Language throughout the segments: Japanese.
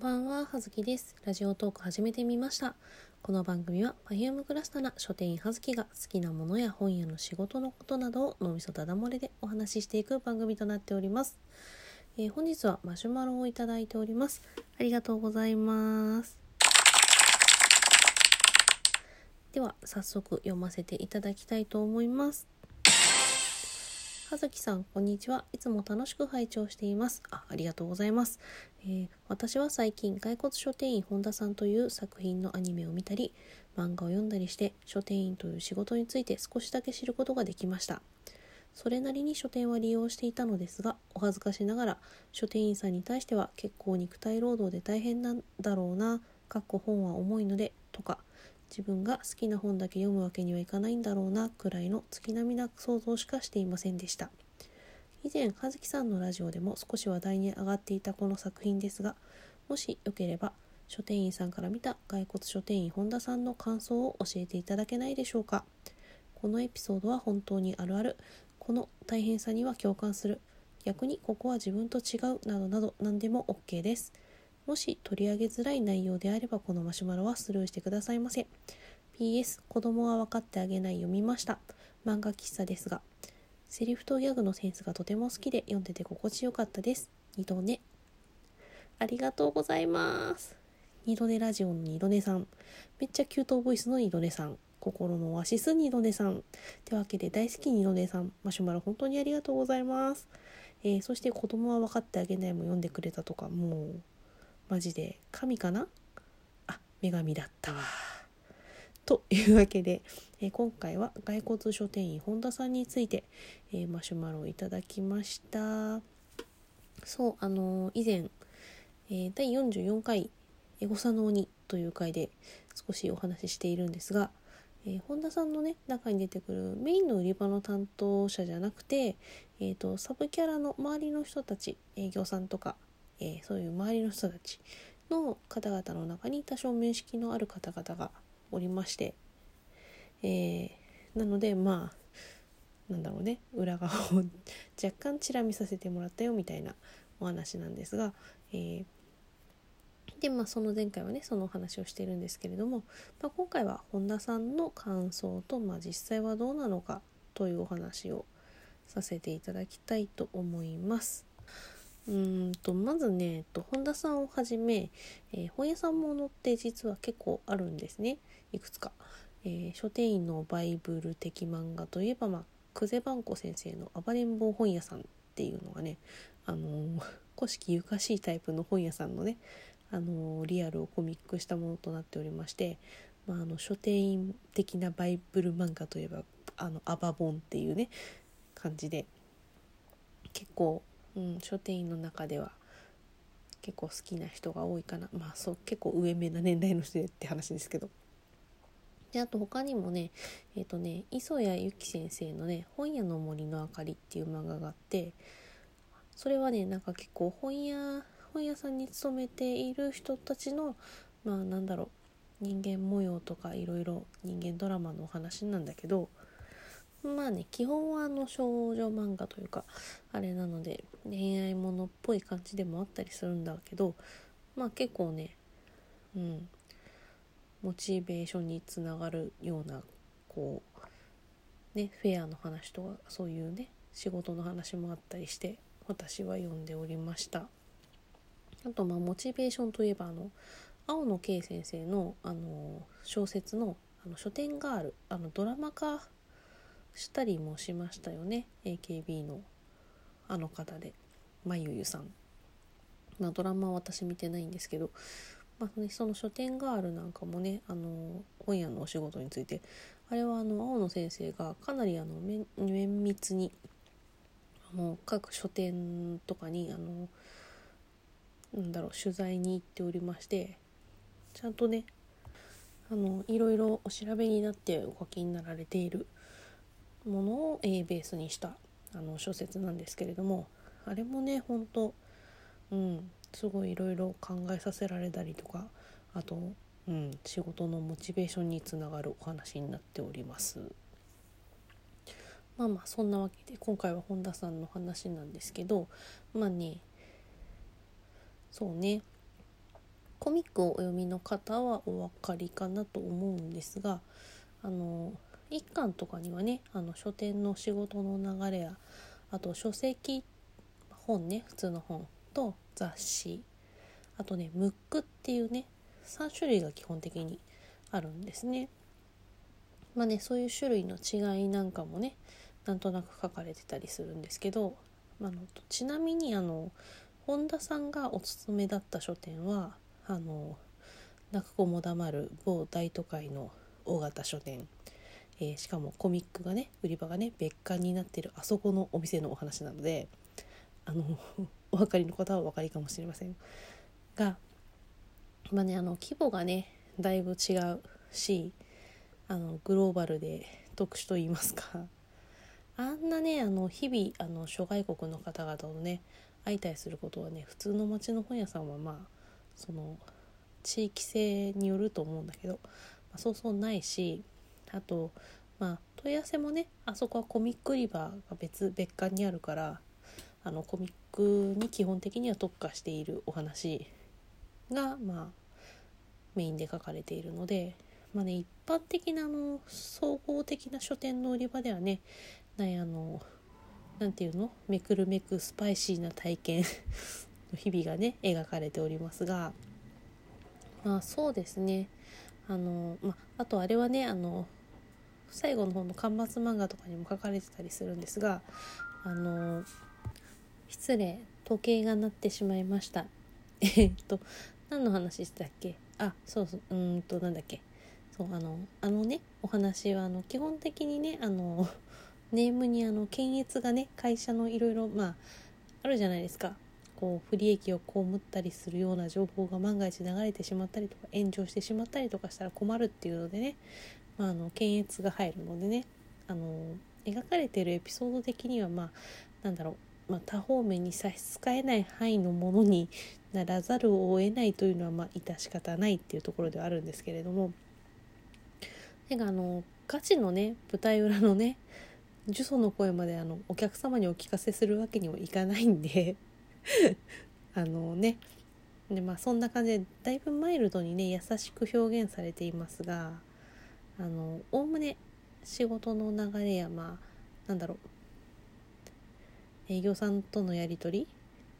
ばんは、はずきです。ラジオトーク始めてみました。この番組は Perfume クラスタな書店員はずきが好きなものや本屋の仕事のことなどを脳みそだだ漏れでお話ししていく番組となっております。えー本日はマシュマロをいただいております。ありがとうございます。では早速読ませていただきたいと思います。はずきさん、こんにちは。いつも楽しく拝聴しています。あ、ありがとうございます。えー私は最近、骸骨書店員本田さんという作品のアニメを見たり、漫画を読んだりして、書店員という仕事について少しだけ知ることができました。それなりに書店は利用していたのですが、お恥ずかしながら、書店員さんに対しては結構肉体労働で大変なんだろうな、かっこ本は重いので、とか、自分が好きな本だけ読むわけにはいかないんだろうなくらいの月並みな想像しかしていませんでした。以前葉月さんのラジオでも少し話題に上がっていたこの作品ですがもしよければ書店員さんから見た骸骨書店員本田さんの感想を教えていただけないでしょうか。このエピソードは本当にあるある。この大変さには共感する。逆にここは自分と違う。などなど何でも OK です。もし取り上げづらい内容であればこのマシュマロはスルーしてくださいませ PS 子供は分かってあげない読みました。漫画喫茶ですがセリフとギャグのセンスがとても好きで読んでて心地よかったです。二度寝。ありがとうございます。二度寝ラジオの二度寝さん。めっちゃキュートボイスの二度寝さん。心のオアシス二度寝さん。ってわけで大好き二度寝さん。マシュマロ本当にありがとうございます。えーそして子供は分かってあげないも読んでくれたとかもうマジで神かな？あ女神だったわ。というわけで、えー今回は骸骨書店員本田さんについて、えーマシュマロをいただきました。そうあのー以前、えー第44回「エゴサの鬼」という回で少しお話ししているんですが、えー本田さんのね中に出てくるメインの売り場の担当者じゃなくて、えー、とサブキャラの周りの人たち営業さんとかえーそういう周りの人たちの方々の中に多少面識のある方々がおりまして、えーなのでまあなんだろうね裏側を若干チラ見させてもらったよみたいなお話なんですが、えーでまあその前回はねそのお話をしているんですけれども、まあ、今回は本田さんの感想と、まあ、実際はどうなのかというお話をさせていただきたいと思います。うんとまずね、えっと、本田さんをはじめ、えー本屋さんものって実は結構あるんですね。いくつか、えー書店員のバイブル的漫画といえば、まあ、久世番子先生の「暴れん坊本屋さん」っていうのがねあのー 古式ゆかしいタイプの本屋さんのね、あのーリアルをコミックしたものとなっておりまして、まあ、あの書店員的なバイブル漫画といえば「あのアバボン」っていうね感じで結構、うん、書店員の中では結構好きな人が多いかな。まあそう結構上目な年代の人でって話ですけど。であと他にもねえっ、とね磯谷由紀先生のね「本屋の森の明かり」っていう漫画があってそれはねなんか結構本屋本屋さんに勤めている人たちのまあなんだろう人間模様とかいろいろ人間ドラマのお話なんだけどまあね基本はあの少女漫画というかあれなので恋愛ものっぽい感じでもあったりするんだけどまあ結構ねうんモチベーションにつながるようなこうねフェアの話とかそういうね仕事の話もあったりして私は読んでおりました。あとまあモチベーションといえばあの青野圭先生のあの小説の「あの書店ガール」あのドラマ化したりもしましたよね。AKB のあの方で。まゆゆさん、まあ、ドラマは私見てないんですけど、まあね、その書店ガールなんかもねあの本屋のお仕事について。あれはあの青野先生がかなりあの綿密にあの各書店とかにあのなんだろう取材に行っておりまして。ちゃんとねあのいろいろお調べになってお書きになられている。ものを、えーベースにしたあの小説なんですけれどもあれもね本当うんすごいいろいろ考えさせられたりとかあと、うん、仕事のモチベーションにつながるお話になっております。まあまあそんなわけで今回は本田さんの話なんですけどまあねそうねコミックをお読みの方はお分かりかなと思うんですがあの一巻とかにはねあの書店の仕事の流れやあと書籍本ね普通の本と雑誌あとねムックっていうね3種類が基本的にあるんですね。まあねそういう種類の違いなんかもねなんとなく書かれてたりするんですけど、まあのちなみにあの本田さんがお勤めだった書店はあの泣く子も黙る某大都会の大型書店、えー、しかもコミックがね売り場がね別館になってるあそこのお店のお話なのであの お分かりの方はお分かりかもしれません。がまあねあの規模がねだいぶ違うしあのグローバルで特殊と言いますか。あんなねあの日々あの諸外国の方々とね会いたりすることはね普通の町の本屋さんはまあその地域性によると思うんだけど、まあ、そうそうないしあとまあ問い合わせもねあそこはコミック売り場が別別館にあるからあのコミックに基本的には特化しているお話がまあメインで書かれているので、まあね、一般的なあの総合的な書店の売り場ではねないあのなんていうのめくるめくスパイシーな体験の日々がね描かれておりますがまあそうですね。あの、まあ、あとあれはねあの最後の方の巻末漫画とかにも書かれてたりするんですがあの失礼時計が鳴ってしまいました。えっと何の話したっけ？あそうそううんとなんだっけ？そうあのあのねお話はあの基本的にねあの ネームにあの検閲がね会社のいろいろまああるじゃないですか。こう不利益を被ったりするような情報が万が一流れてしまったりとか炎上してしまったりとかしたら困るっていうのでね、まあ、あの検閲が入るのでねあの描かれてるエピソード的にはまあなんだろう、まあ、多方面に差し支えない範囲のものにならざるを得ないというのはまあ致し方ないっていうところではあるんですけれども。なんかあのガチのね舞台裏のね呪詛の声まであのお客様にお聞かせするわけにもいかないんで あのねでまあそんな感じでだいぶマイルドにね優しく表現されていますがあのおおむね仕事の流れやまあなんだろう営業さんとのやり取り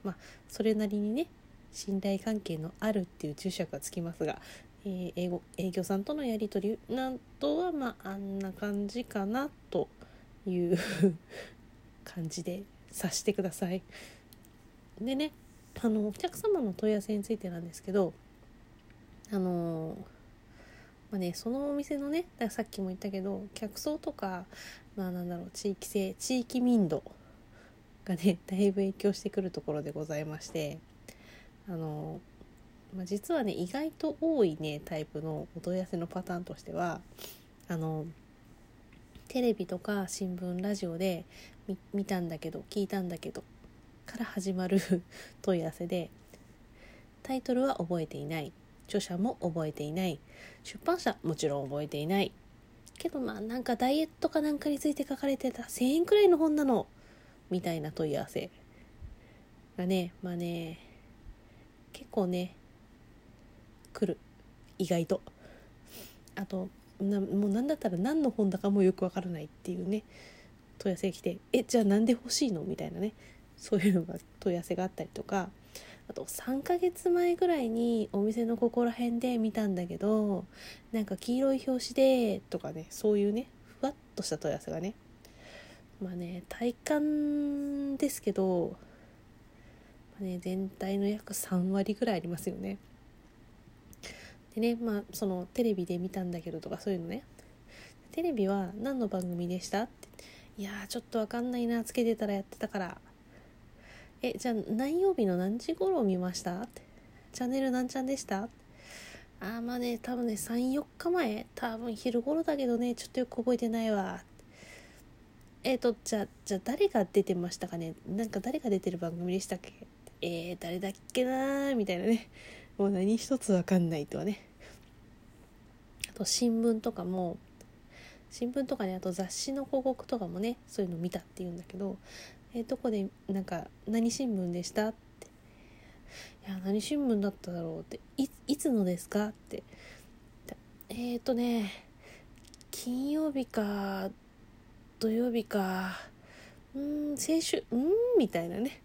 まあそれなりにね信頼関係のあるっていう注釈がつきますが、えー、英語営業さんとのやり取りなどはまああんな感じかなという 感じで察してください。でねあのお客様の問い合わせについてなんですけどあのまあねそのお店のねさっきも言ったけど客層とかまあなんだろう地域性地域民度がね だいぶ影響してくるところでございましてあの、まあ、実はね意外と多いねタイプのお問い合わせのパターンとしてはあのテレビとか新聞ラジオで見たんだけど聞いたんだけどから始まる 問い合わせでタイトルは覚えていない。著者も覚えていない。出版社もちろん覚えていない。けどまあなんかダイエットかなんかについて書かれてた1000円くらいの本なの。みたいな問い合わせがねまあね結構ね来る。意外と。あとなもう何だったら何の本だかもよくわからないっていうね問い合わせが来て「えじゃあなんで欲しいの?」みたいなね。そういうのが問い合わせがあったりとか。あと3ヶ月前ぐらいにお店のここら辺で見たんだけどなんか黄色い表紙でとかねそういうねふわっとした問い合わせがね。まあね体感ですけど、まあね、全体の約3割ぐらいありますよね。でねまあそのテレビで見たんだけどとかそういうのね。テレビは何の番組でしたって。いやちょっとわかんないなつけてたらやってたから。えじゃあ何曜日の何時頃見ましたってチャンネル何ちゃんでしたあーまあね多分ね34日前多分昼頃だけどねちょっとよく覚えてないわえっ、ー、とじゃあじゃあ誰が出てましたかねなんか誰が出てる番組でしたっけえー、誰だっけなー？みたいなねもう何一つわかんないとはね。あと新聞とかも新聞とかねあと雑誌の広告とかもねそういうの見たっていうんだけど「えどこでなんか何新聞でした?」って「いや何新聞だっただろう」って「いいつのですか?」ってえっ、ー、とね金曜日か土曜日かうん先週うん？みたいなね。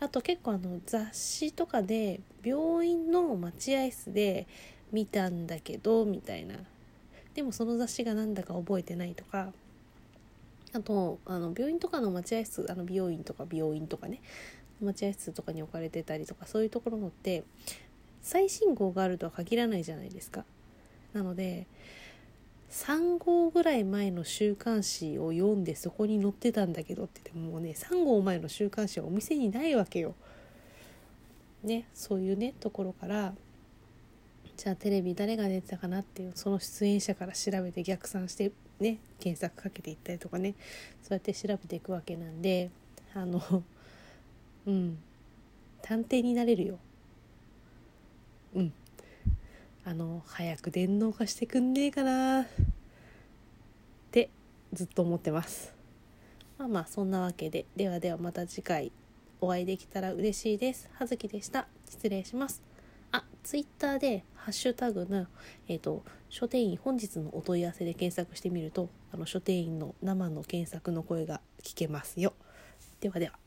あと結構あの雑誌とかで病院の待合室で見たんだけどみたいな。でもその雑誌が何だか覚えてないとか。あとあの病院とかの待合室あの美容院とか美容院とかね待合室とかに置かれてたりとかそういうところのって最新号があるとは限らないじゃないですか。なので3号ぐらい前の週刊誌を読んでそこに載ってたんだけどって言ってもうね3号前の週刊誌はお店にないわけよ。ねそういうねところからじゃあテレビ誰が出てたかなっていうその出演者から調べて逆算してね検索かけていったりとかねそうやって調べていくわけなんであの うん探偵になれるよ。うん。あの早く電脳化してくんねえかな。ってずっと思ってます。まあまあそんなわけで。ではではまた次回お会いできたら嬉しいです。葉月でした。失礼します。ツイッターでハッシュタグの、えーと、書店員本日のお問い合わせで検索してみるとあの書店員の生の検索の声が聞けますよ。ではでは。